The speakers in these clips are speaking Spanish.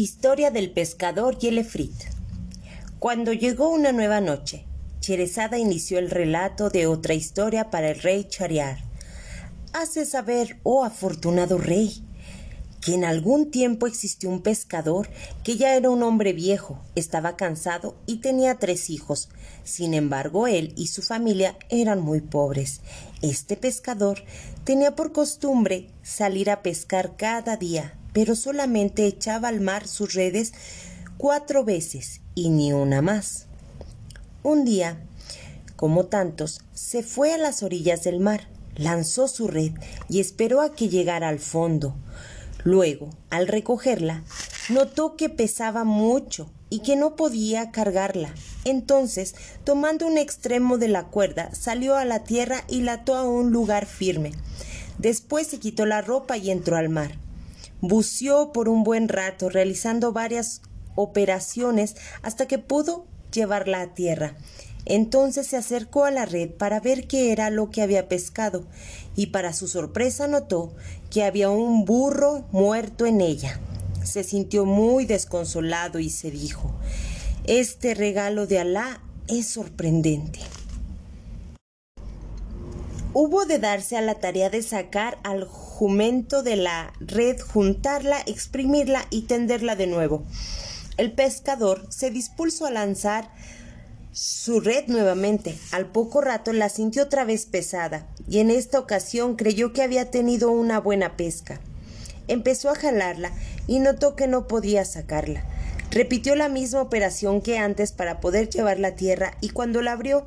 Historia del pescador y el efrit. Cuando llegó una nueva noche, Cherezada inició el relato de otra historia para el rey Chariar. Hace saber, oh afortunado rey, que en algún tiempo existió un pescador que ya era un hombre viejo, estaba cansado y tenía tres hijos. Sin embargo, él y su familia eran muy pobres. Este pescador tenía por costumbre salir a pescar cada día, pero solamente echaba al mar sus redes cuatro veces y ni una más. Un día, como tantos, se fue a las orillas del mar, lanzó su red y esperó a que llegara al fondo. Luego, al recogerla, notó que pesaba mucho y que no podía cargarla. Entonces, tomando un extremo de la cuerda, salió a la tierra y la ató a un lugar firme. Después se quitó la ropa y entró al mar. Buceó por un buen rato, realizando varias operaciones hasta que pudo llevarla a tierra. Entonces se acercó a la red para ver qué era lo que había pescado, y para su sorpresa notó que había un burro muerto en ella. Se sintió muy desconsolado y se dijo Este regalo de Alá es sorprendente. Hubo de darse a la tarea de sacar al jumento de la red, juntarla, exprimirla y tenderla de nuevo. El pescador se dispuso a lanzar su red nuevamente. Al poco rato la sintió otra vez pesada, y en esta ocasión creyó que había tenido una buena pesca. Empezó a jalarla y notó que no podía sacarla. Repitió la misma operación que antes para poder llevarla a tierra y cuando la abrió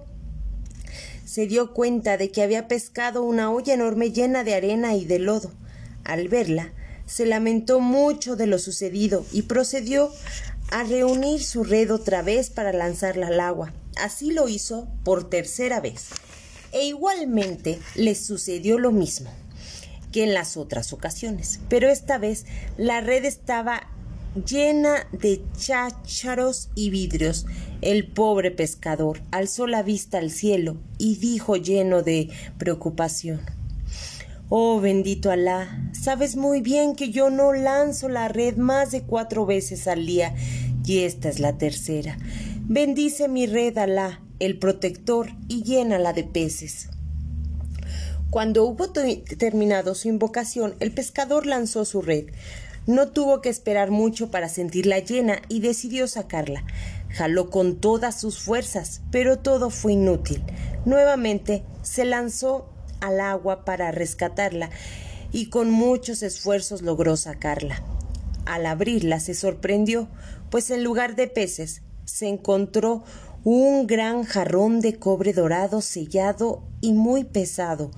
se dio cuenta de que había pescado una olla enorme llena de arena y de lodo. Al verla, se lamentó mucho de lo sucedido y procedió a reunir su red otra vez para lanzarla al agua. Así lo hizo por tercera vez. E igualmente le sucedió lo mismo que en las otras ocasiones, pero esta vez la red estaba llena de chácharos y vidrios. El pobre pescador alzó la vista al cielo y dijo lleno de preocupación Oh bendito Alá, sabes muy bien que yo no lanzo la red más de cuatro veces al día, y esta es la tercera. Bendice mi red, Alá, el protector, y llénala de peces. Cuando hubo terminado su invocación, el pescador lanzó su red. No tuvo que esperar mucho para sentirla llena y decidió sacarla. Jaló con todas sus fuerzas, pero todo fue inútil. Nuevamente se lanzó al agua para rescatarla y con muchos esfuerzos logró sacarla. Al abrirla se sorprendió, pues en lugar de peces se encontró un gran jarrón de cobre dorado sellado y muy pesado,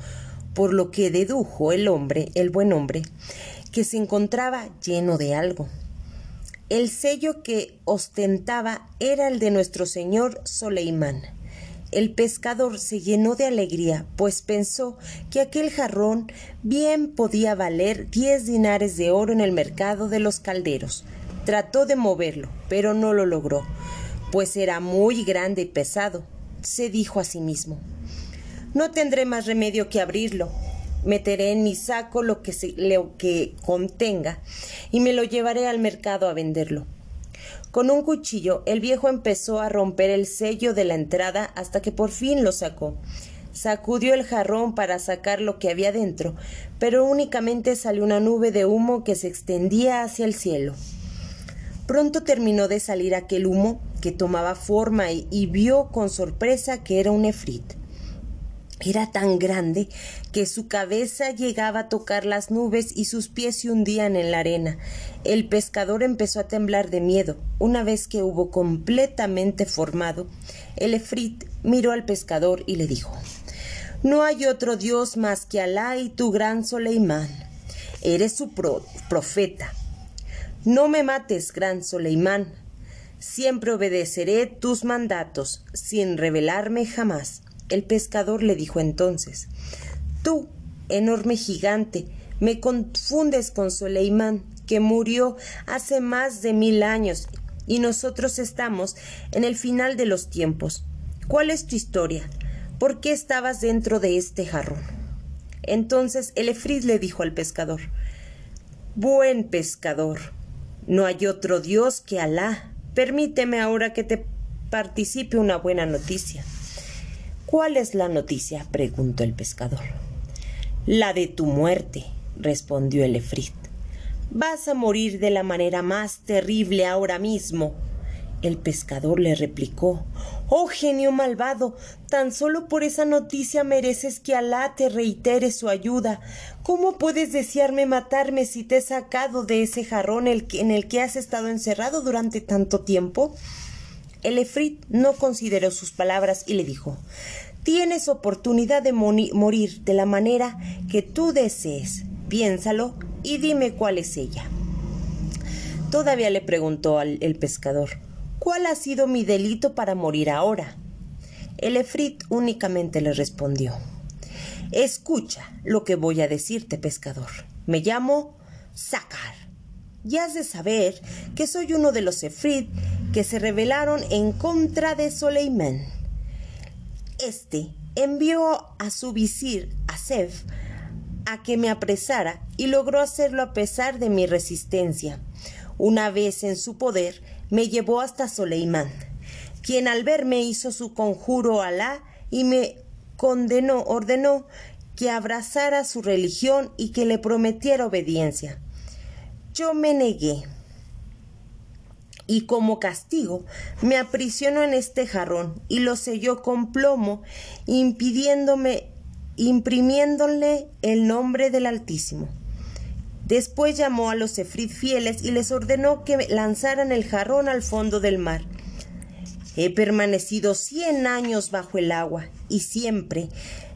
por lo que dedujo el hombre, el buen hombre, que se encontraba lleno de algo. El sello que ostentaba era el de nuestro señor Soleimán. El pescador se llenó de alegría, pues pensó que aquel jarrón bien podía valer diez dinares de oro en el mercado de los calderos. Trató de moverlo, pero no lo logró, pues era muy grande y pesado. Se dijo a sí mismo No tendré más remedio que abrirlo. Meteré en mi saco lo que, lo que contenga y me lo llevaré al mercado a venderlo. Con un cuchillo el viejo empezó a romper el sello de la entrada hasta que por fin lo sacó. Sacudió el jarrón para sacar lo que había dentro, pero únicamente salió una nube de humo que se extendía hacia el cielo. Pronto terminó de salir aquel humo que tomaba forma y, y vio con sorpresa que era un efrit. Era tan grande que su cabeza llegaba a tocar las nubes y sus pies se hundían en la arena. El pescador empezó a temblar de miedo. Una vez que hubo completamente formado, el efrit miró al pescador y le dijo No hay otro Dios más que Alá y tu gran Soleimán. Eres su profeta. No me mates, gran Soleimán. Siempre obedeceré tus mandatos, sin rebelarme jamás. El pescador le dijo entonces Tú, enorme gigante, me confundes con Soleimán, que murió hace más de mil años, y nosotros estamos en el final de los tiempos. ¿Cuál es tu historia? ¿Por qué estabas dentro de este jarrón? Entonces el Efrid le dijo al pescador Buen pescador, No hay otro Dios que Alá. Permíteme ahora que te participe una buena noticia. ¿Cuál es la noticia? preguntó el pescador. La de tu muerte, respondió el efrit. Vas a morir de la manera más terrible ahora mismo. El pescador le replicó Oh genio malvado, tan solo por esa noticia mereces que Alá te reitere su ayuda. ¿Cómo puedes desearme matarme si te he sacado de ese jarrón en el que has estado encerrado durante tanto tiempo? El efrit no consideró sus palabras y le dijo Tienes oportunidad de morir de la manera que tú desees. Piénsalo y dime cuál es ella. Todavía le preguntó al el pescador ¿Cuál ha sido mi delito para morir ahora? El efrit únicamente le respondió Escucha lo que voy a decirte, pescador. Me llamo Sakar. Y has de saber que soy uno de los efrit que se rebelaron en contra de Soleiman. Este envió a su visir, Asef, a que me apresara y logró hacerlo a pesar de mi resistencia. Una vez en su poder, me llevó hasta Soleimán, quien al verme hizo su conjuro a Alá y me condenó, ordenó que abrazara su religión y que le prometiera obediencia. Yo me negué y como castigo me aprisionó en este jarrón y lo selló con plomo, impidiéndome imprimiéndole el nombre del Altísimo. Después llamó a los efrid fieles y les ordenó que lanzaran el jarrón al fondo del mar. He permanecido cien años bajo el agua y siempre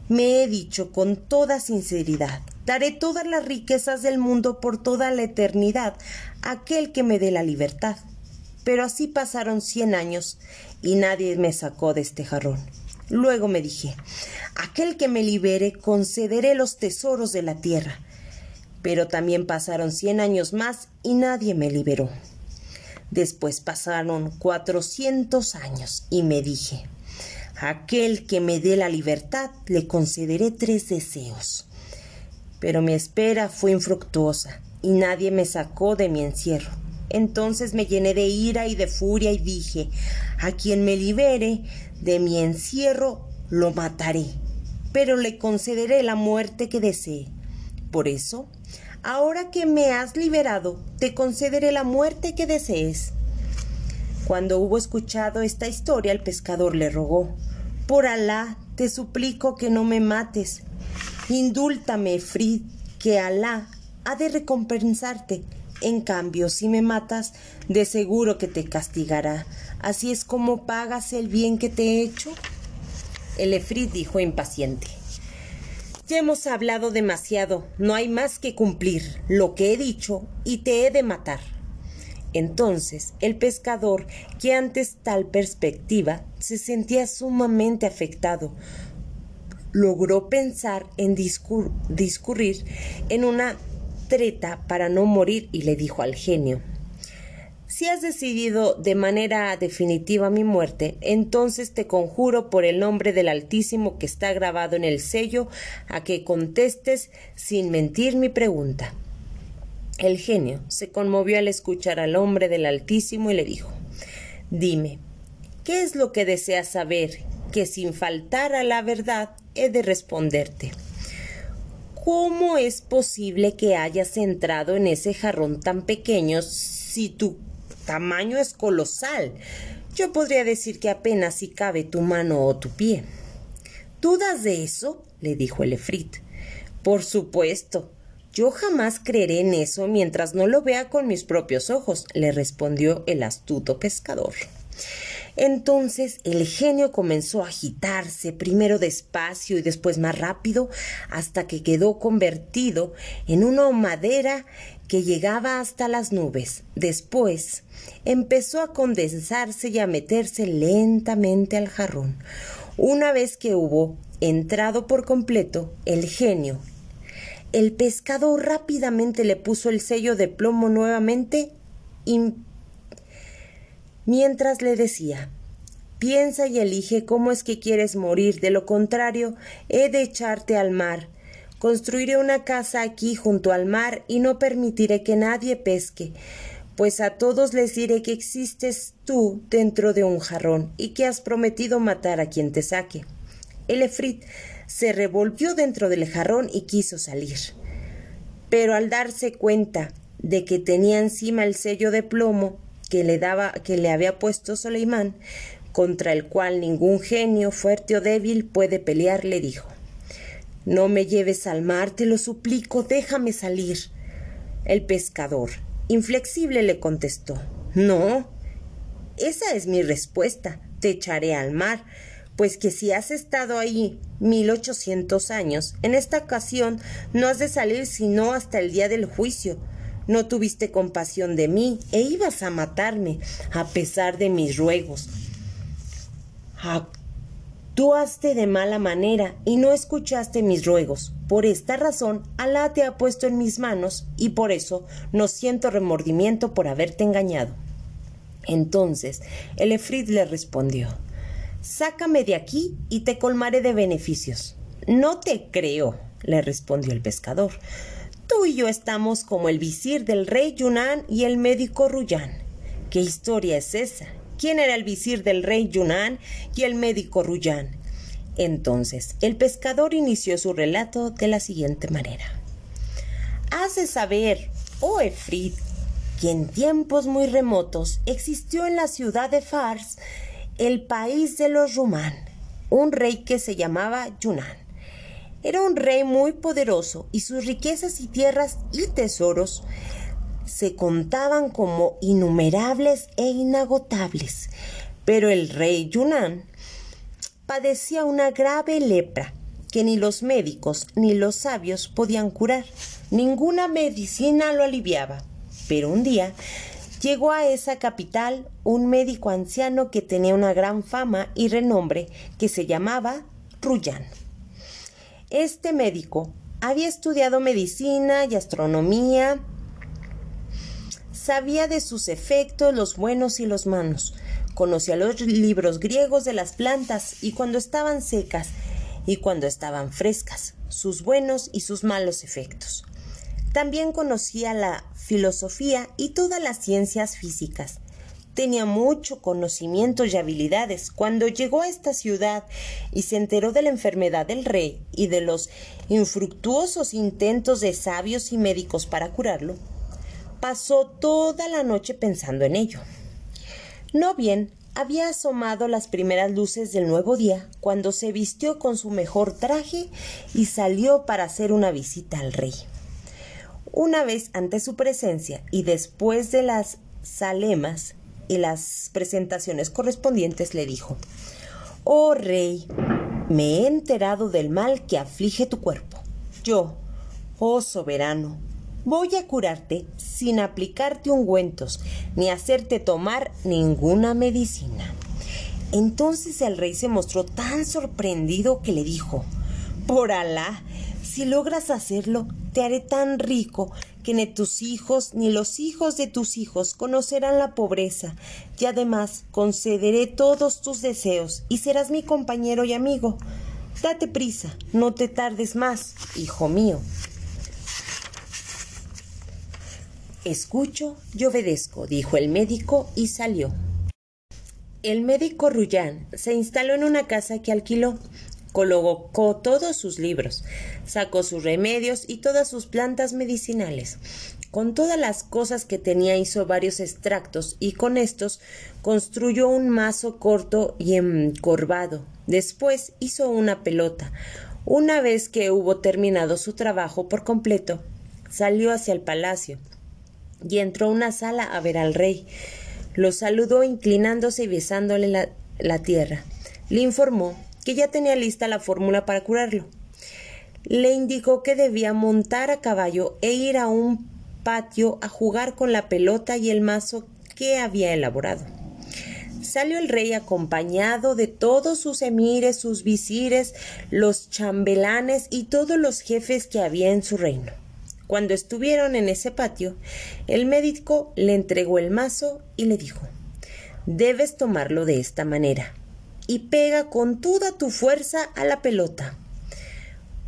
me he dicho con toda sinceridad, daré todas las riquezas del mundo por toda la eternidad a aquel que me dé la libertad. Pero así pasaron cien años y nadie me sacó de este jarrón. Luego me dije, aquel que me libere concederé los tesoros de la tierra. Pero también pasaron cien años más y nadie me liberó. Después pasaron cuatrocientos años y me dije, aquel que me dé la libertad le concederé tres deseos. Pero mi espera fue infructuosa y nadie me sacó de mi encierro. Entonces me llené de ira y de furia y dije, a quien me libere de mi encierro, lo mataré, pero le concederé la muerte que desee. Por eso, ahora que me has liberado, te concederé la muerte que desees. Cuando hubo escuchado esta historia, el pescador le rogó, Por Alá, te suplico que no me mates. Indúltame, Frid, que Alá ha de recompensarte en cambio, si me matas, de seguro que te castigará. Así es como pagas el bien que te he hecho. El efrit dijo impaciente. Ya hemos hablado demasiado, no hay más que cumplir lo que he dicho y te he de matar. Entonces el pescador, que antes tal perspectiva se sentía sumamente afectado, logró pensar en discurrir en una para no morir y le dijo al genio si has decidido de manera definitiva mi muerte, entonces te conjuro por el nombre del Altísimo que está grabado en el sello a que contestes sin mentir mi pregunta. El genio se conmovió al escuchar al hombre del Altísimo y le dijo Dime, ¿qué es lo que deseas saber? Que sin faltar a la verdad he de responderte. ¿Cómo es posible que hayas entrado en ese jarrón tan pequeño si tu tamaño es colosal? Yo podría decir que apenas si cabe tu mano o tu pie. ¿Dudas de eso? le dijo el efrit. Por supuesto. Yo jamás creeré en eso mientras no lo vea con mis propios ojos, le respondió el astuto pescador. Entonces el genio comenzó a agitarse, primero despacio y después más rápido, hasta que quedó convertido en una madera que llegaba hasta las nubes. Después empezó a condensarse y a meterse lentamente al jarrón. Una vez que hubo entrado por completo, el genio, el pescador rápidamente le puso el sello de plomo nuevamente y mientras le decía Piensa y elige cómo es que quieres morir, de lo contrario, he de echarte al mar. Construiré una casa aquí junto al mar y no permitiré que nadie pesque, pues a todos les diré que existes tú dentro de un jarrón y que has prometido matar a quien te saque. El efrit se revolvió dentro del jarrón y quiso salir. Pero al darse cuenta de que tenía encima el sello de plomo que le daba que le había puesto Soleimán, contra el cual ningún genio fuerte o débil puede pelear, le dijo No me lleves al mar, te lo suplico, déjame salir. El pescador, inflexible, le contestó No. Esa es mi respuesta. Te echaré al mar, pues que si has estado ahí mil ochocientos años, en esta ocasión no has de salir sino hasta el día del juicio. No tuviste compasión de mí e ibas a matarme, a pesar de mis ruegos. Actuaste de mala manera y no escuchaste mis ruegos. Por esta razón, Alá te ha puesto en mis manos y por eso no siento remordimiento por haberte engañado. Entonces el Efrit le respondió Sácame de aquí y te colmaré de beneficios. No te creo, le respondió el pescador. Tú y yo estamos como el visir del rey Yunán y el médico Ruyán. ¿Qué historia es esa? ¿Quién era el visir del rey Yunán y el médico Ruyán? Entonces, el pescador inició su relato de la siguiente manera. Hace saber, oh Efrit, que en tiempos muy remotos existió en la ciudad de Fars el país de los Rumán, un rey que se llamaba Yunán. Era un rey muy poderoso y sus riquezas y tierras y tesoros se contaban como innumerables e inagotables. Pero el rey Yunán padecía una grave lepra que ni los médicos ni los sabios podían curar. Ninguna medicina lo aliviaba. Pero un día Llegó a esa capital un médico anciano que tenía una gran fama y renombre que se llamaba Ruyán. Este médico había estudiado medicina y astronomía, sabía de sus efectos los buenos y los malos, conocía los libros griegos de las plantas y cuando estaban secas y cuando estaban frescas, sus buenos y sus malos efectos. También conocía la filosofía y todas las ciencias físicas. Tenía mucho conocimiento y habilidades. Cuando llegó a esta ciudad y se enteró de la enfermedad del rey y de los infructuosos intentos de sabios y médicos para curarlo, pasó toda la noche pensando en ello. No bien había asomado las primeras luces del nuevo día cuando se vistió con su mejor traje y salió para hacer una visita al rey. Una vez ante su presencia y después de las salemas y las presentaciones correspondientes le dijo Oh rey, me he enterado del mal que aflige tu cuerpo. Yo, oh soberano, voy a curarte sin aplicarte ungüentos ni hacerte tomar ninguna medicina. Entonces el rey se mostró tan sorprendido que le dijo Por Alá, si logras hacerlo, te haré tan rico que ni tus hijos ni los hijos de tus hijos conocerán la pobreza, y además concederé todos tus deseos y serás mi compañero y amigo. Date prisa, no te tardes más, hijo mío. Escucho y obedezco, dijo el médico y salió. El médico Ruyán se instaló en una casa que alquiló colocó todos sus libros, sacó sus remedios y todas sus plantas medicinales. Con todas las cosas que tenía hizo varios extractos y con estos construyó un mazo corto y encorvado. Después hizo una pelota. Una vez que hubo terminado su trabajo por completo, salió hacia el palacio y entró a una sala a ver al rey. Lo saludó inclinándose y besándole la, la tierra. Le informó que ya tenía lista la fórmula para curarlo. Le indicó que debía montar a caballo e ir a un patio a jugar con la pelota y el mazo que había elaborado. Salió el rey acompañado de todos sus emires, sus visires, los chambelanes y todos los jefes que había en su reino. Cuando estuvieron en ese patio, el médico le entregó el mazo y le dijo Debes tomarlo de esta manera y pega con toda tu fuerza a la pelota.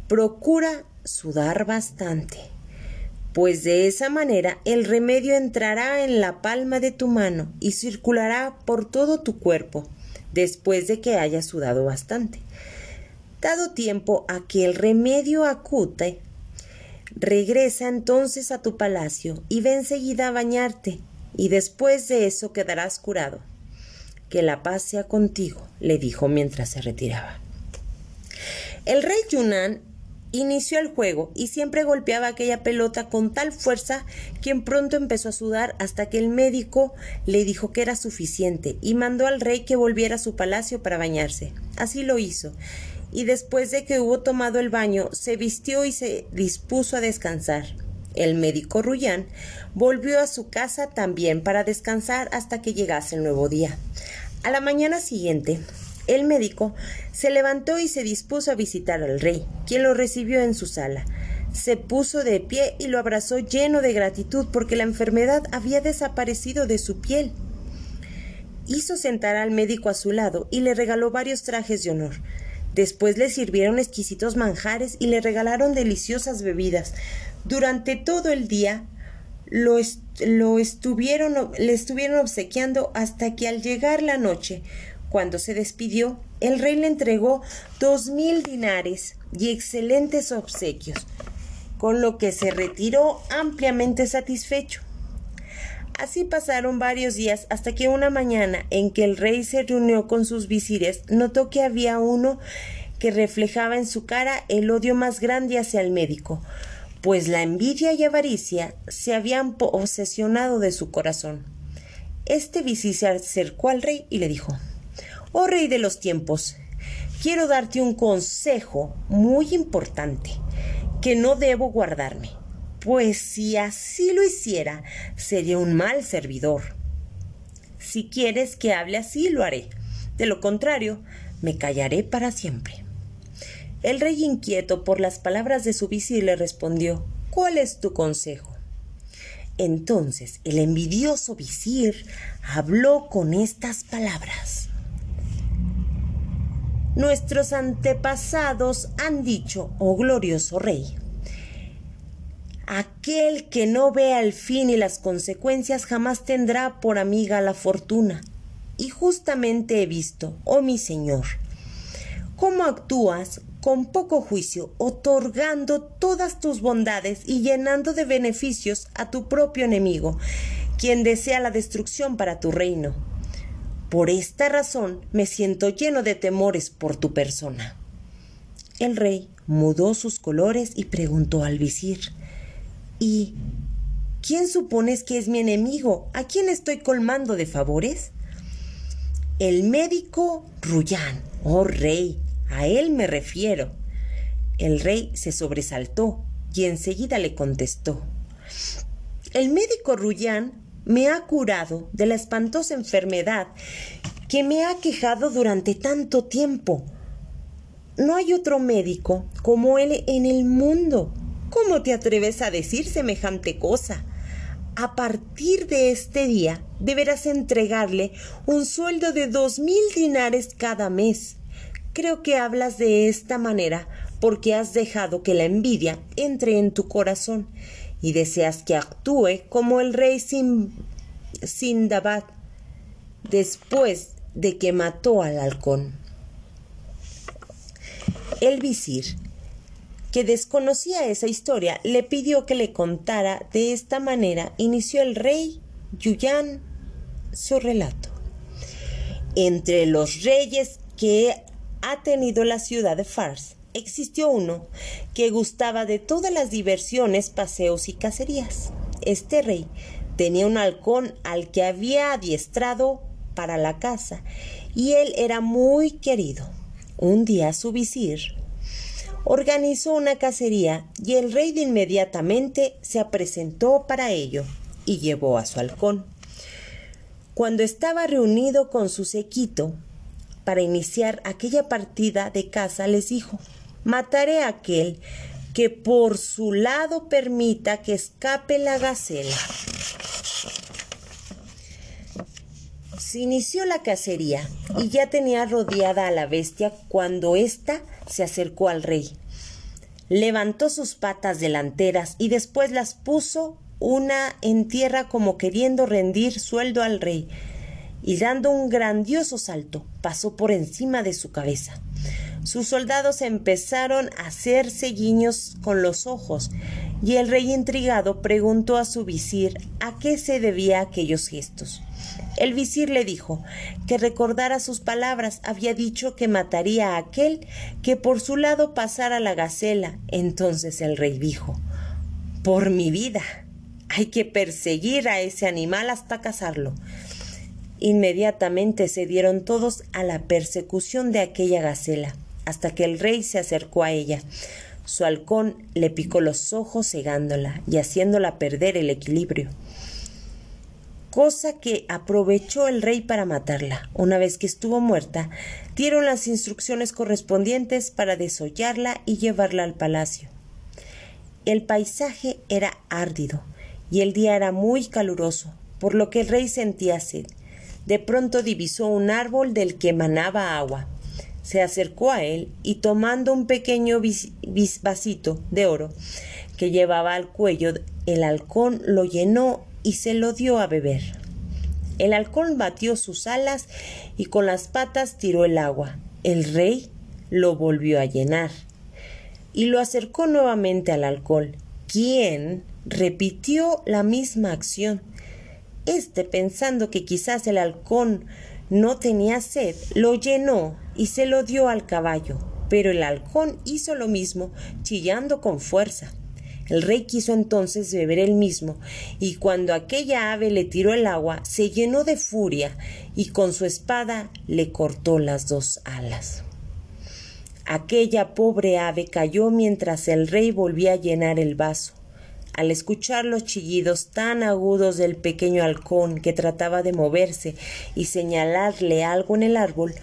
Procura sudar bastante. pues de esa manera el remedio entrará en la palma de tu mano y circulará por todo tu cuerpo, después de que hayas sudado bastante. Dado tiempo a que el remedio acute, regresa entonces a tu palacio y ve enseguida a bañarte, y después de eso quedarás curado. Que la paz sea contigo, le dijo mientras se retiraba. El rey Yunnan inició el juego y siempre golpeaba aquella pelota con tal fuerza que en pronto empezó a sudar hasta que el médico le dijo que era suficiente y mandó al rey que volviera a su palacio para bañarse. Así lo hizo, y después de que hubo tomado el baño, se vistió y se dispuso a descansar. El médico Ruyán volvió a su casa también para descansar hasta que llegase el nuevo día. A la mañana siguiente, el médico se levantó y se dispuso a visitar al rey, quien lo recibió en su sala. Se puso de pie y lo abrazó lleno de gratitud porque la enfermedad había desaparecido de su piel. Hizo sentar al médico a su lado y le regaló varios trajes de honor. Después le sirvieron exquisitos manjares y le regalaron deliciosas bebidas. Durante todo el día lo, lo estuvieron, le estuvieron obsequiando hasta que al llegar la noche cuando se despidió, el rey le entregó dos mil dinares y excelentes obsequios, con lo que se retiró ampliamente satisfecho. Así pasaron varios días hasta que una mañana en que el rey se reunió con sus visires, notó que había uno que reflejaba en su cara el odio más grande hacia el médico, pues la envidia y avaricia se habían posesionado de su corazón. Este visir se acercó al rey y le dijo Oh rey de los tiempos, quiero darte un consejo muy importante que no debo guardarme, pues si así lo hiciera, sería un mal servidor. Si quieres que hable así, lo haré. De lo contrario, me callaré para siempre. El rey inquieto por las palabras de su visir le respondió ¿Cuál es tu consejo? Entonces el envidioso visir habló con estas palabras. Nuestros antepasados han dicho, oh glorioso rey, aquel que no vea el fin y las consecuencias jamás tendrá por amiga la fortuna. Y justamente he visto, oh mi señor, cómo actúas con poco juicio, otorgando todas tus bondades y llenando de beneficios a tu propio enemigo, quien desea la destrucción para tu reino. Por esta razón me siento lleno de temores por tu persona. El rey mudó sus colores y preguntó al visir ¿Y quién supones que es mi enemigo? ¿A quién estoy colmando de favores? El médico Ruyán. Oh rey, a él me refiero. El rey se sobresaltó y enseguida le contestó. El médico Ruyán me ha curado de la espantosa enfermedad que me ha quejado durante tanto tiempo. No hay otro médico como él en el mundo. ¿Cómo te atreves a decir semejante cosa? A partir de este día deberás entregarle un sueldo de dos mil dinares cada mes. Creo que hablas de esta manera porque has dejado que la envidia entre en tu corazón y deseas que actúe como el rey Sindabad después de que mató al halcón. El visir, que desconocía esa historia, le pidió que le contara de esta manera inició el rey Yuyan su relato. Entre los reyes que ha tenido la ciudad de Fars, existió uno que gustaba de todas las diversiones, paseos y cacerías. Este rey tenía un halcón al que había adiestrado para la caza y él era muy querido. Un día su visir organizó una cacería y el rey de inmediatamente se presentó para ello y llevó a su halcón. Cuando estaba reunido con su sequito para iniciar aquella partida de caza, les dijo mataré a aquel que por su lado permita que escape la gacela. Se inició la cacería y ya tenía rodeada a la bestia cuando ésta se acercó al rey. levantó sus patas delanteras y después las puso una en tierra como queriendo rendir sueldo al rey, y dando un grandioso salto pasó por encima de su cabeza. Sus soldados empezaron a hacerse guiños con los ojos, y el rey intrigado preguntó a su visir a qué se debía aquellos gestos. El visir le dijo que recordara sus palabras, había dicho que mataría a aquel que por su lado pasara la gacela. Entonces el rey dijo Por mi vida. Hay que perseguir a ese animal hasta cazarlo. Inmediatamente se dieron todos a la persecución de aquella gacela, hasta que el rey se acercó a ella. Su halcón le picó los ojos cegándola y haciéndola perder el equilibrio. Cosa que aprovechó el rey para matarla. Una vez que estuvo muerta, dieron las instrucciones correspondientes para desollarla y llevarla al palacio. El paisaje era árdido y el día era muy caluroso, por lo que el rey sentía sed. De pronto divisó un árbol del que emanaba agua. Se acercó a él y tomando un pequeño vasito de oro que llevaba al cuello, el halcón lo llenó y se lo dio a beber. El halcón batió sus alas y con las patas tiró el agua. El rey lo volvió a llenar y lo acercó nuevamente al halcón, quien repitió la misma acción. Este, pensando que quizás el halcón no tenía sed, lo llenó y se lo dio al caballo. Pero el halcón hizo lo mismo, chillando con fuerza. El rey quiso entonces beber él mismo, y cuando aquella ave le tiró el agua, se llenó de furia, y con su espada le cortó las dos alas. Aquella pobre ave cayó mientras el rey volvía a llenar el vaso. Al escuchar los chillidos tan agudos del pequeño halcón que trataba de moverse y señalarle algo en el árbol,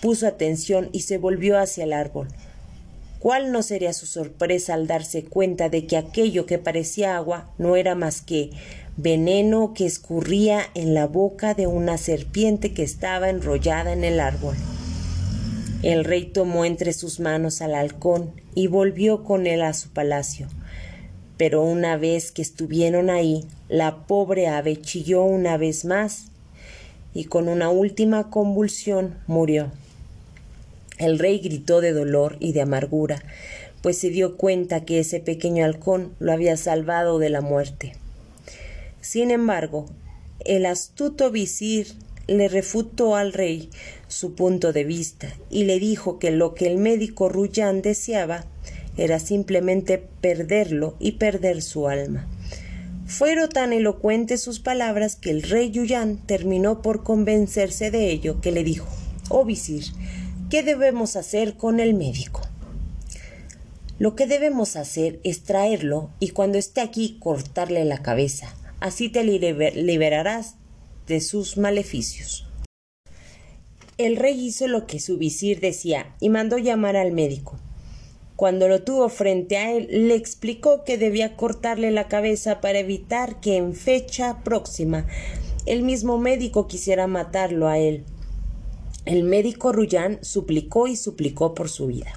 puso atención y se volvió hacia el árbol. ¿Cuál no sería su sorpresa al darse cuenta de que aquello que parecía agua no era más que veneno que escurría en la boca de una serpiente que estaba enrollada en el árbol? El rey tomó entre sus manos al halcón y volvió con él a su palacio. Pero una vez que estuvieron ahí, la pobre ave chilló una vez más y con una última convulsión murió. El rey gritó de dolor y de amargura, pues se dio cuenta que ese pequeño halcón lo había salvado de la muerte. Sin embargo, el astuto visir le refutó al rey su punto de vista y le dijo que lo que el médico Ruyán deseaba era simplemente perderlo y perder su alma. Fueron tan elocuentes sus palabras que el rey Yuyán terminó por convencerse de ello, que le dijo Oh visir, ¿qué debemos hacer con el médico? Lo que debemos hacer es traerlo y cuando esté aquí cortarle la cabeza. Así te liberarás de sus maleficios. El rey hizo lo que su visir decía y mandó llamar al médico. Cuando lo tuvo frente a él, le explicó que debía cortarle la cabeza para evitar que en fecha próxima el mismo médico quisiera matarlo a él. El médico Ruyán suplicó y suplicó por su vida.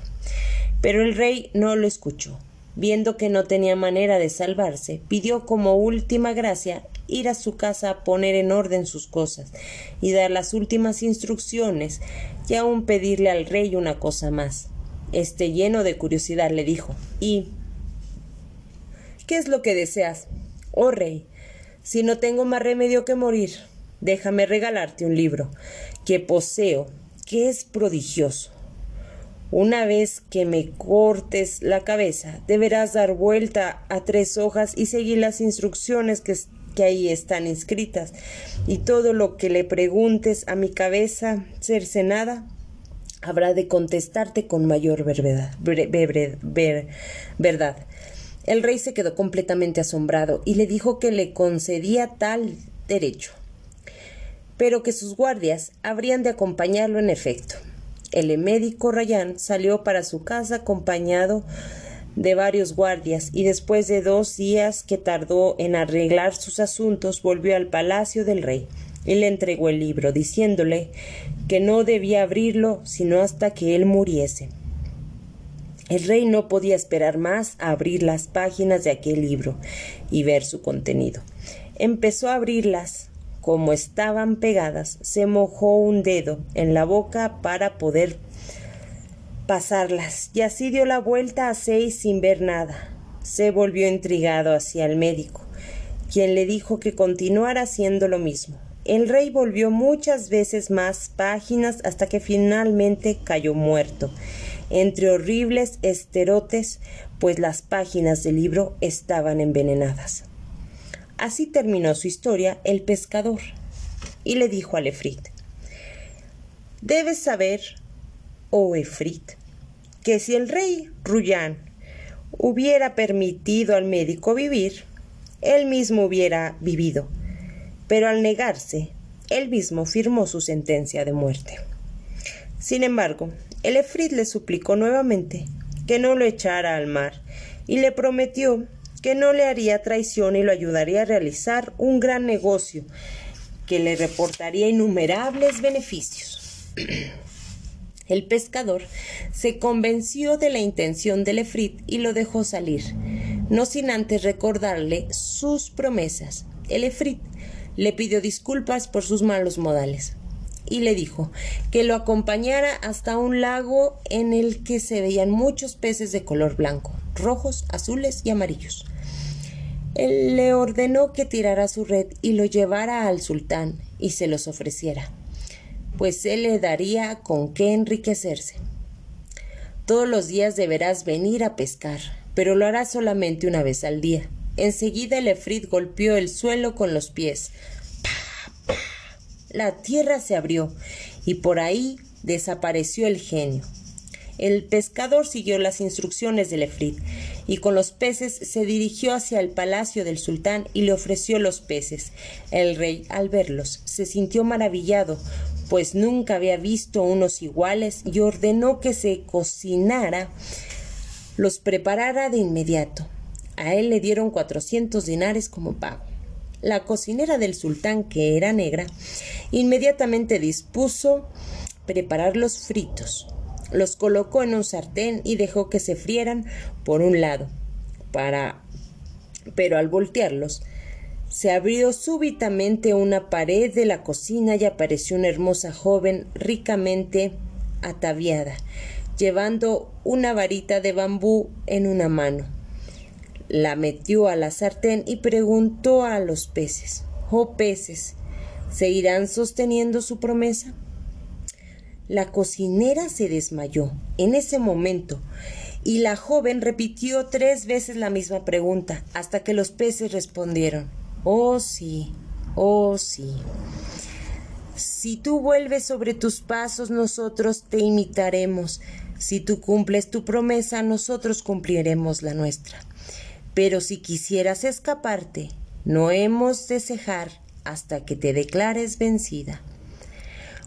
Pero el rey no lo escuchó. Viendo que no tenía manera de salvarse, pidió como última gracia ir a su casa a poner en orden sus cosas y dar las últimas instrucciones y aun pedirle al rey una cosa más este lleno de curiosidad, le dijo ¿Y qué es lo que deseas? Oh rey, si no tengo más remedio que morir, déjame regalarte un libro que poseo, que es prodigioso. Una vez que me cortes la cabeza, deberás dar vuelta a tres hojas y seguir las instrucciones que, que ahí están inscritas. Y todo lo que le preguntes a mi cabeza cercenada, habrá de contestarte con mayor verdad. verdad. El rey se quedó completamente asombrado y le dijo que le concedía tal derecho, pero que sus guardias habrían de acompañarlo en efecto. El médico Rayán salió para su casa acompañado de varios guardias y después de dos días que tardó en arreglar sus asuntos volvió al palacio del rey y le entregó el libro, diciéndole que no debía abrirlo sino hasta que él muriese. El rey no podía esperar más a abrir las páginas de aquel libro y ver su contenido. Empezó a abrirlas. Como estaban pegadas, se mojó un dedo en la boca para poder pasarlas y así dio la vuelta a seis sin ver nada. Se volvió intrigado hacia el médico, quien le dijo que continuara haciendo lo mismo. El rey volvió muchas veces más páginas hasta que finalmente cayó muerto, entre horribles esterotes, pues las páginas del libro estaban envenenadas. Así terminó su historia el pescador, y le dijo a Efrit Debes saber, oh Efrit, que si el rey Ruyán hubiera permitido al médico vivir, él mismo hubiera vivido, pero al negarse, él mismo firmó su sentencia de muerte. Sin embargo, el Efrit le suplicó nuevamente que no lo echara al mar y le prometió que no le haría traición y lo ayudaría a realizar un gran negocio que le reportaría innumerables beneficios. El pescador se convenció de la intención del Efrit y lo dejó salir, no sin antes recordarle sus promesas. El Efrit le pidió disculpas por sus malos modales y le dijo que lo acompañara hasta un lago en el que se veían muchos peces de color blanco, rojos, azules y amarillos. Él le ordenó que tirara su red y lo llevara al sultán y se los ofreciera pues él le daría con qué enriquecerse. Todos los días deberás venir a pescar, pero lo harás solamente una vez al día. Enseguida el efrit golpeó el suelo con los pies. La tierra se abrió y por ahí desapareció el genio. El pescador siguió las instrucciones del efrit y con los peces se dirigió hacia el palacio del sultán y le ofreció los peces. El rey, al verlos, se sintió maravillado, pues nunca había visto unos iguales y ordenó que se cocinara, los preparara de inmediato. A él le dieron cuatrocientos dinares como pago. La cocinera del sultán, que era negra, inmediatamente dispuso preparar los fritos. Los colocó en un sartén y dejó que se frieran por un lado, para pero al voltearlos se abrió súbitamente una pared de la cocina y apareció una hermosa joven ricamente ataviada, llevando una varita de bambú en una mano. La metió a la sartén y preguntó a los peces Oh peces, ¿seguirán sosteniendo su promesa? La cocinera se desmayó en ese momento y la joven repitió tres veces la misma pregunta hasta que los peces respondieron Oh sí, oh sí. Si tú vuelves sobre tus pasos, nosotros te imitaremos. Si tú cumples tu promesa, nosotros cumpliremos la nuestra. Pero si quisieras escaparte, no hemos de cejar hasta que te declares vencida.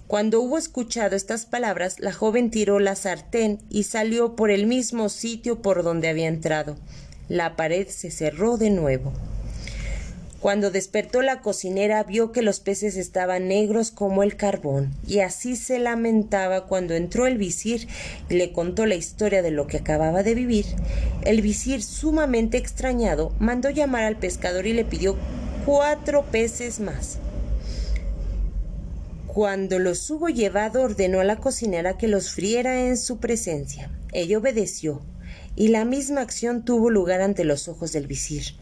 Cuando hubo escuchado estas palabras, la joven tiró la sartén y salió por el mismo sitio por donde había entrado. La pared se cerró de nuevo. Cuando despertó la cocinera vio que los peces estaban negros como el carbón, y así se lamentaba cuando entró el visir y le contó la historia de lo que acababa de vivir. El visir, sumamente extrañado, mandó llamar al pescador y le pidió cuatro peces más. Cuando los hubo llevado, ordenó a la cocinera que los friera en su presencia. Ella obedeció, y la misma acción tuvo lugar ante los ojos del visir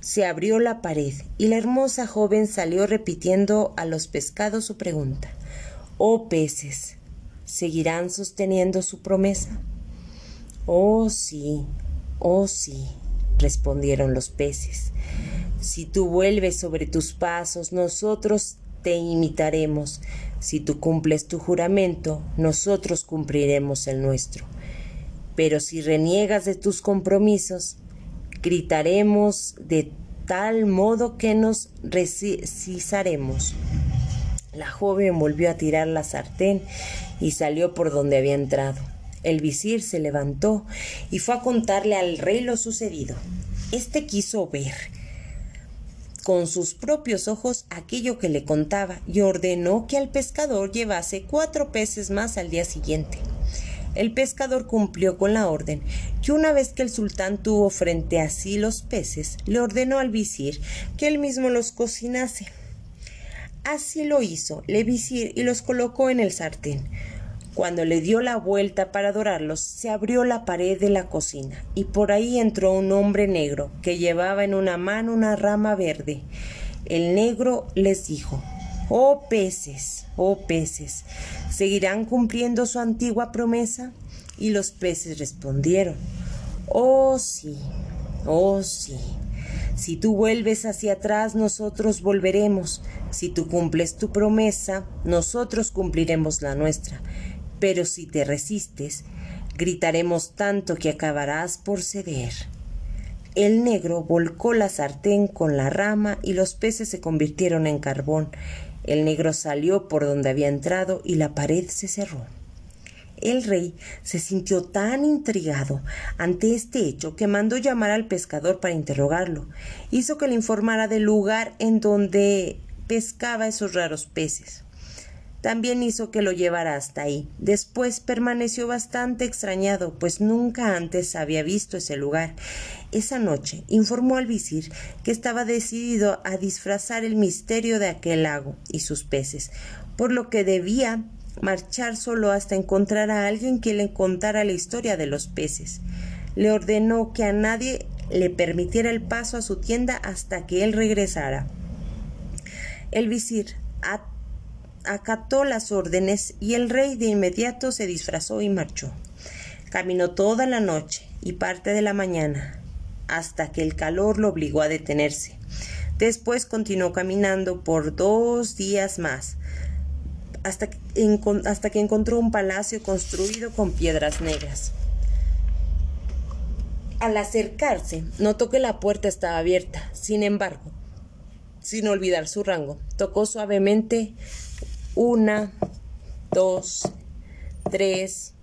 se abrió la pared y la hermosa joven salió repitiendo a los pescados su pregunta. Oh peces, ¿seguirán sosteniendo su promesa? Oh sí, oh sí, respondieron los peces. Si tú vuelves sobre tus pasos, nosotros te imitaremos. Si tú cumples tu juramento, nosotros cumpliremos el nuestro. Pero si reniegas de tus compromisos, gritaremos de tal modo que nos resisaremos. La joven volvió a tirar la sartén y salió por donde había entrado. El visir se levantó y fue a contarle al rey lo sucedido. Este quiso ver con sus propios ojos aquello que le contaba y ordenó que al pescador llevase cuatro peces más al día siguiente. El pescador cumplió con la orden, y una vez que el sultán tuvo frente a sí los peces, le ordenó al visir que él mismo los cocinase. Así lo hizo el visir y los colocó en el sartén. Cuando le dio la vuelta para adorarlos, se abrió la pared de la cocina y por ahí entró un hombre negro que llevaba en una mano una rama verde. El negro les dijo Oh peces, oh peces, ¿seguirán cumpliendo su antigua promesa? Y los peces respondieron Oh sí, oh sí. Si tú vuelves hacia atrás, nosotros volveremos. Si tú cumples tu promesa, nosotros cumpliremos la nuestra pero si te resistes, gritaremos tanto que acabarás por ceder. El negro volcó la sartén con la rama y los peces se convirtieron en carbón. El negro salió por donde había entrado y la pared se cerró. El rey se sintió tan intrigado ante este hecho que mandó llamar al pescador para interrogarlo. Hizo que le informara del lugar en donde pescaba esos raros peces también hizo que lo llevara hasta ahí. Después permaneció bastante extrañado, pues nunca antes había visto ese lugar. Esa noche informó al visir que estaba decidido a disfrazar el misterio de aquel lago y sus peces, por lo que debía marchar solo hasta encontrar a alguien que le contara la historia de los peces. Le ordenó que a nadie le permitiera el paso a su tienda hasta que él regresara. El visir, acató las órdenes y el rey de inmediato se disfrazó y marchó. Caminó toda la noche y parte de la mañana, hasta que el calor lo obligó a detenerse. Después continuó caminando por dos días más, hasta que, hasta que encontró un palacio construido con piedras negras. Al acercarse, notó que la puerta estaba abierta. Sin embargo, sin olvidar su rango, tocó suavemente una, dos, tres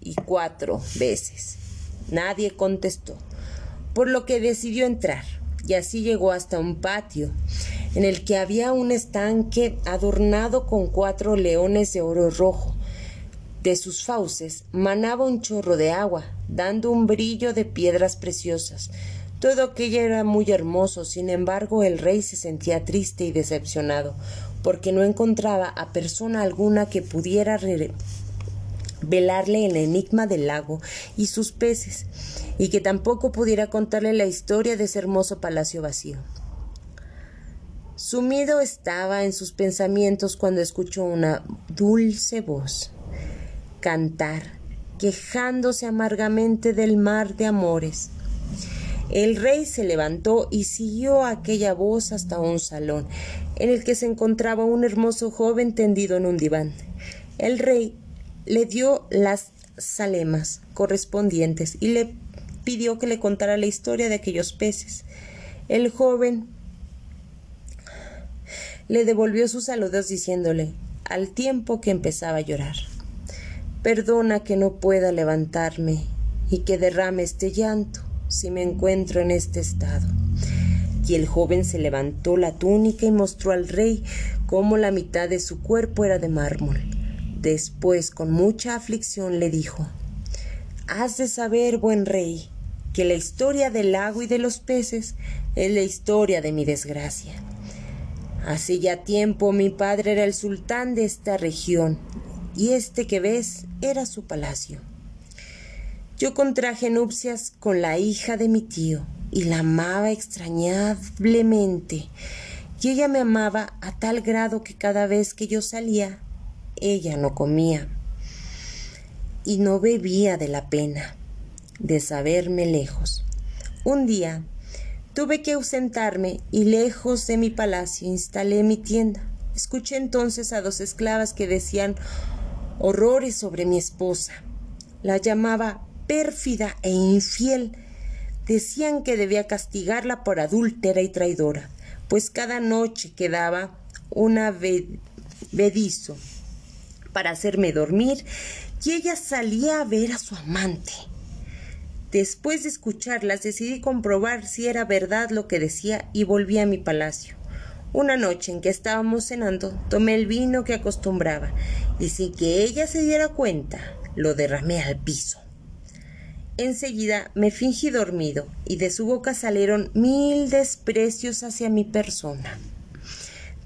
y cuatro veces. Nadie contestó, por lo que decidió entrar, y así llegó hasta un patio, en el que había un estanque adornado con cuatro leones de oro rojo. De sus fauces manaba un chorro de agua, dando un brillo de piedras preciosas. Todo aquello era muy hermoso, sin embargo el rey se sentía triste y decepcionado, porque no encontraba a persona alguna que pudiera velarle el enigma del lago y sus peces, y que tampoco pudiera contarle la historia de ese hermoso palacio vacío. Sumido estaba en sus pensamientos cuando escuchó una dulce voz cantar, quejándose amargamente del mar de amores. El rey se levantó y siguió aquella voz hasta un salón, en el que se encontraba un hermoso joven tendido en un diván. El rey le dio las salemas correspondientes y le pidió que le contara la historia de aquellos peces. El joven le devolvió sus saludos diciéndole, al tiempo que empezaba a llorar, Perdona que no pueda levantarme y que derrame este llanto si me encuentro en este estado. Y el joven se levantó la túnica y mostró al rey cómo la mitad de su cuerpo era de mármol. Después, con mucha aflicción, le dijo Has de saber, buen rey, que la historia del lago y de los peces es la historia de mi desgracia. Hace ya tiempo mi padre era el sultán de esta región, y este que ves era su palacio. Yo contraje nupcias con la hija de mi tío y la amaba extrañablemente. Y ella me amaba a tal grado que cada vez que yo salía, ella no comía y no bebía de la pena de saberme lejos. Un día tuve que ausentarme y lejos de mi palacio instalé mi tienda. Escuché entonces a dos esclavas que decían horrores sobre mi esposa. La llamaba pérfida e infiel. Decían que debía castigarla por adúltera y traidora, pues cada noche quedaba una bedizo para hacerme dormir y ella salía a ver a su amante. Después de escucharlas decidí comprobar si era verdad lo que decía y volví a mi palacio. Una noche en que estábamos cenando, tomé el vino que acostumbraba y sin que ella se diera cuenta, lo derramé al piso. Enseguida me fingí dormido y de su boca salieron mil desprecios hacia mi persona.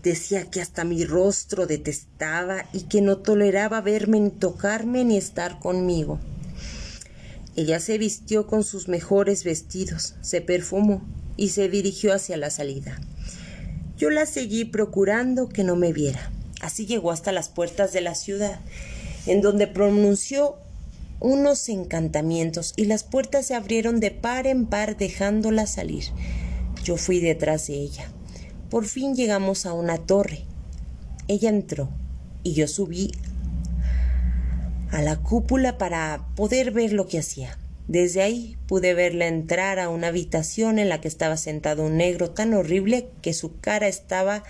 Decía que hasta mi rostro detestaba y que no toleraba verme ni tocarme ni estar conmigo. Ella se vistió con sus mejores vestidos, se perfumó y se dirigió hacia la salida. Yo la seguí procurando que no me viera. Así llegó hasta las puertas de la ciudad, en donde pronunció unos encantamientos y las puertas se abrieron de par en par dejándola salir. Yo fui detrás de ella. Por fin llegamos a una torre. Ella entró y yo subí a la cúpula para poder ver lo que hacía. Desde ahí pude verla entrar a una habitación en la que estaba sentado un negro tan horrible que su cara estaba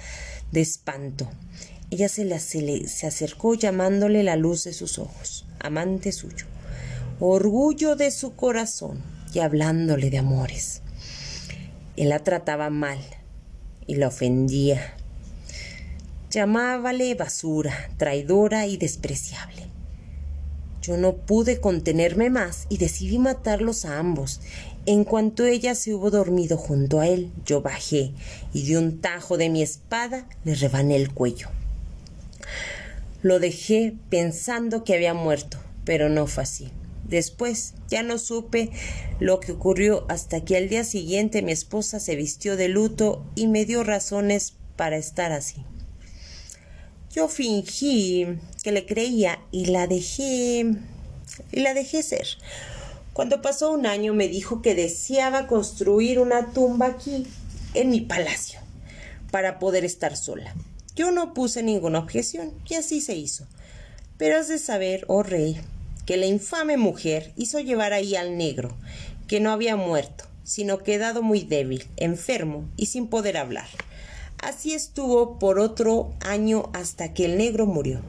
de espanto. Ella se, le, se acercó llamándole la luz de sus ojos, amante suyo, orgullo de su corazón y hablándole de amores. Él la trataba mal, y la ofendía. Llamábale basura, traidora y despreciable. Yo no pude contenerme más y decidí matarlos a ambos. En cuanto ella se hubo dormido junto a él, yo bajé y de un tajo de mi espada le rebané el cuello. Lo dejé pensando que había muerto, pero no fue así. Después ya no supe lo que ocurrió hasta que al día siguiente mi esposa se vistió de luto y me dio razones para estar así. Yo fingí que le creía y la dejé y la dejé ser. Cuando pasó un año me dijo que deseaba construir una tumba aquí en mi palacio para poder estar sola. Yo no puse ninguna objeción y así se hizo. Pero has de saber, oh rey, que la infame mujer hizo llevar ahí al negro, que no había muerto, sino quedado muy débil, enfermo y sin poder hablar. Así estuvo por otro año hasta que el negro murió.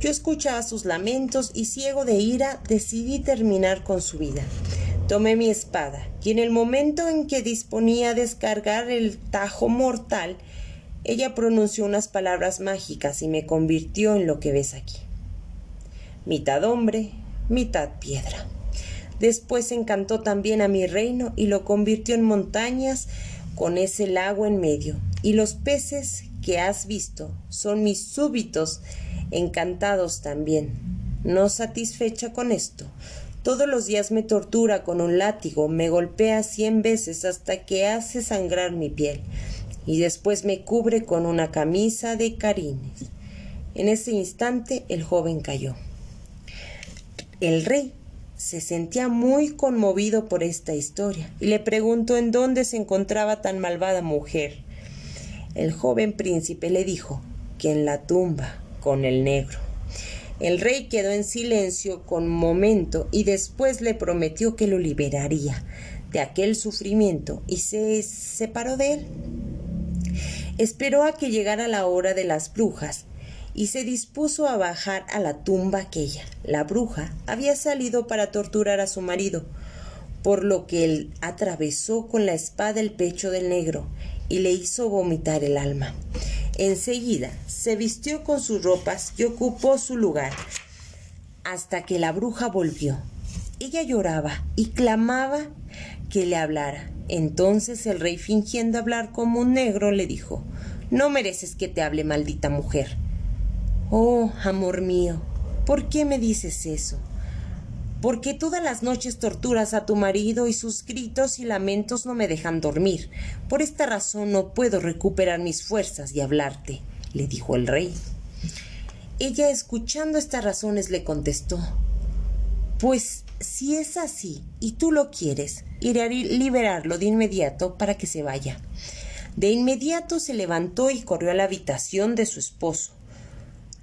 Yo escuchaba sus lamentos y ciego de ira decidí terminar con su vida. Tomé mi espada y en el momento en que disponía a descargar el tajo mortal, ella pronunció unas palabras mágicas y me convirtió en lo que ves aquí mitad hombre, mitad piedra. Después encantó también a mi reino y lo convirtió en montañas con ese lago en medio. Y los peces que has visto son mis súbitos encantados también. No satisfecha con esto, todos los días me tortura con un látigo, me golpea cien veces hasta que hace sangrar mi piel, y después me cubre con una camisa de carines. En ese instante el joven cayó. El rey se sentía muy conmovido por esta historia y le preguntó en dónde se encontraba tan malvada mujer. El joven príncipe le dijo que en la tumba con el negro. El rey quedó en silencio con un momento y después le prometió que lo liberaría de aquel sufrimiento y se separó de él. Esperó a que llegara la hora de las brujas y se dispuso a bajar a la tumba aquella. La bruja había salido para torturar a su marido, por lo que él atravesó con la espada el pecho del negro y le hizo vomitar el alma. Enseguida se vistió con sus ropas y ocupó su lugar, hasta que la bruja volvió. Ella lloraba y clamaba que le hablara. Entonces el rey, fingiendo hablar como un negro, le dijo No mereces que te hable, maldita mujer. Oh, amor mío, ¿por qué me dices eso? Porque todas las noches torturas a tu marido y sus gritos y lamentos no me dejan dormir. Por esta razón no puedo recuperar mis fuerzas y hablarte, le dijo el rey. Ella, escuchando estas razones, le contestó Pues si es así y tú lo quieres, iré a liberarlo de inmediato para que se vaya. De inmediato se levantó y corrió a la habitación de su esposo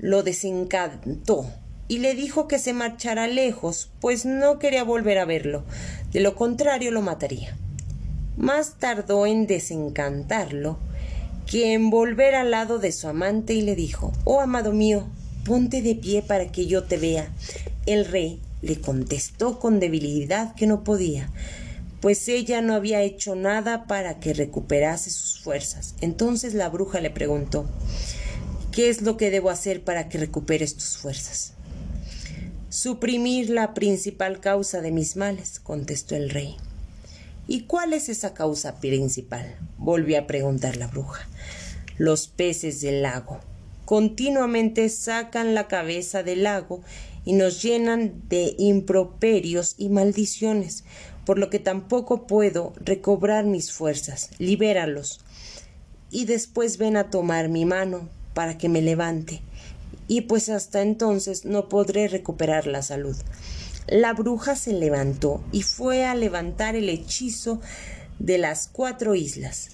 lo desencantó y le dijo que se marchara lejos, pues no quería volver a verlo, de lo contrario lo mataría. Más tardó en desencantarlo que en volver al lado de su amante y le dijo Oh amado mío, ponte de pie para que yo te vea. El rey le contestó con debilidad que no podía, pues ella no había hecho nada para que recuperase sus fuerzas. Entonces la bruja le preguntó ¿Qué es lo que debo hacer para que recuperes tus fuerzas? Suprimir la principal causa de mis males, contestó el rey. ¿Y cuál es esa causa principal? volvió a preguntar la bruja. Los peces del lago. Continuamente sacan la cabeza del lago y nos llenan de improperios y maldiciones, por lo que tampoco puedo recobrar mis fuerzas. Libéralos. Y después ven a tomar mi mano para que me levante. Y pues hasta entonces no podré recuperar la salud. La bruja se levantó y fue a levantar el hechizo de las cuatro islas.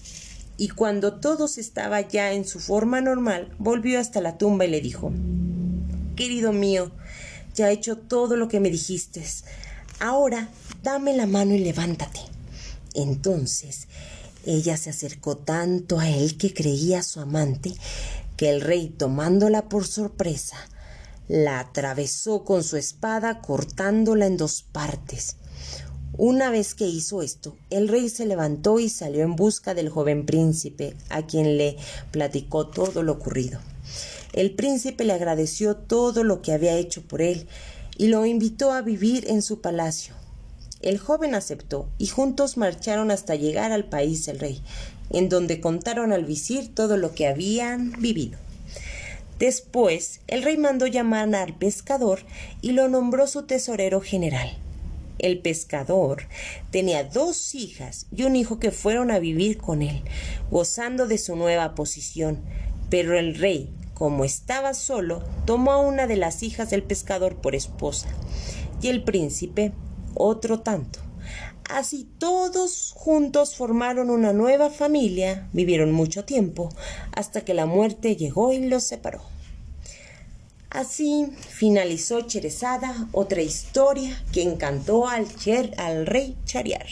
Y cuando todo estaba ya en su forma normal, volvió hasta la tumba y le dijo Querido mío, ya he hecho todo lo que me dijiste. Ahora dame la mano y levántate. Entonces ella se acercó tanto a él que creía su amante, que el rey, tomándola por sorpresa, la atravesó con su espada cortándola en dos partes. Una vez que hizo esto, el rey se levantó y salió en busca del joven príncipe, a quien le platicó todo lo ocurrido. El príncipe le agradeció todo lo que había hecho por él y lo invitó a vivir en su palacio. El joven aceptó y juntos marcharon hasta llegar al país del rey, en donde contaron al visir todo lo que habían vivido. Después, el rey mandó llamar al pescador y lo nombró su tesorero general. El pescador tenía dos hijas y un hijo que fueron a vivir con él, gozando de su nueva posición. Pero el rey, como estaba solo, tomó a una de las hijas del pescador por esposa, y el príncipe otro tanto. Así todos juntos formaron una nueva familia, vivieron mucho tiempo, hasta que la muerte llegó y los separó. Así finalizó Cherezada, otra historia que encantó al, al rey Chariar.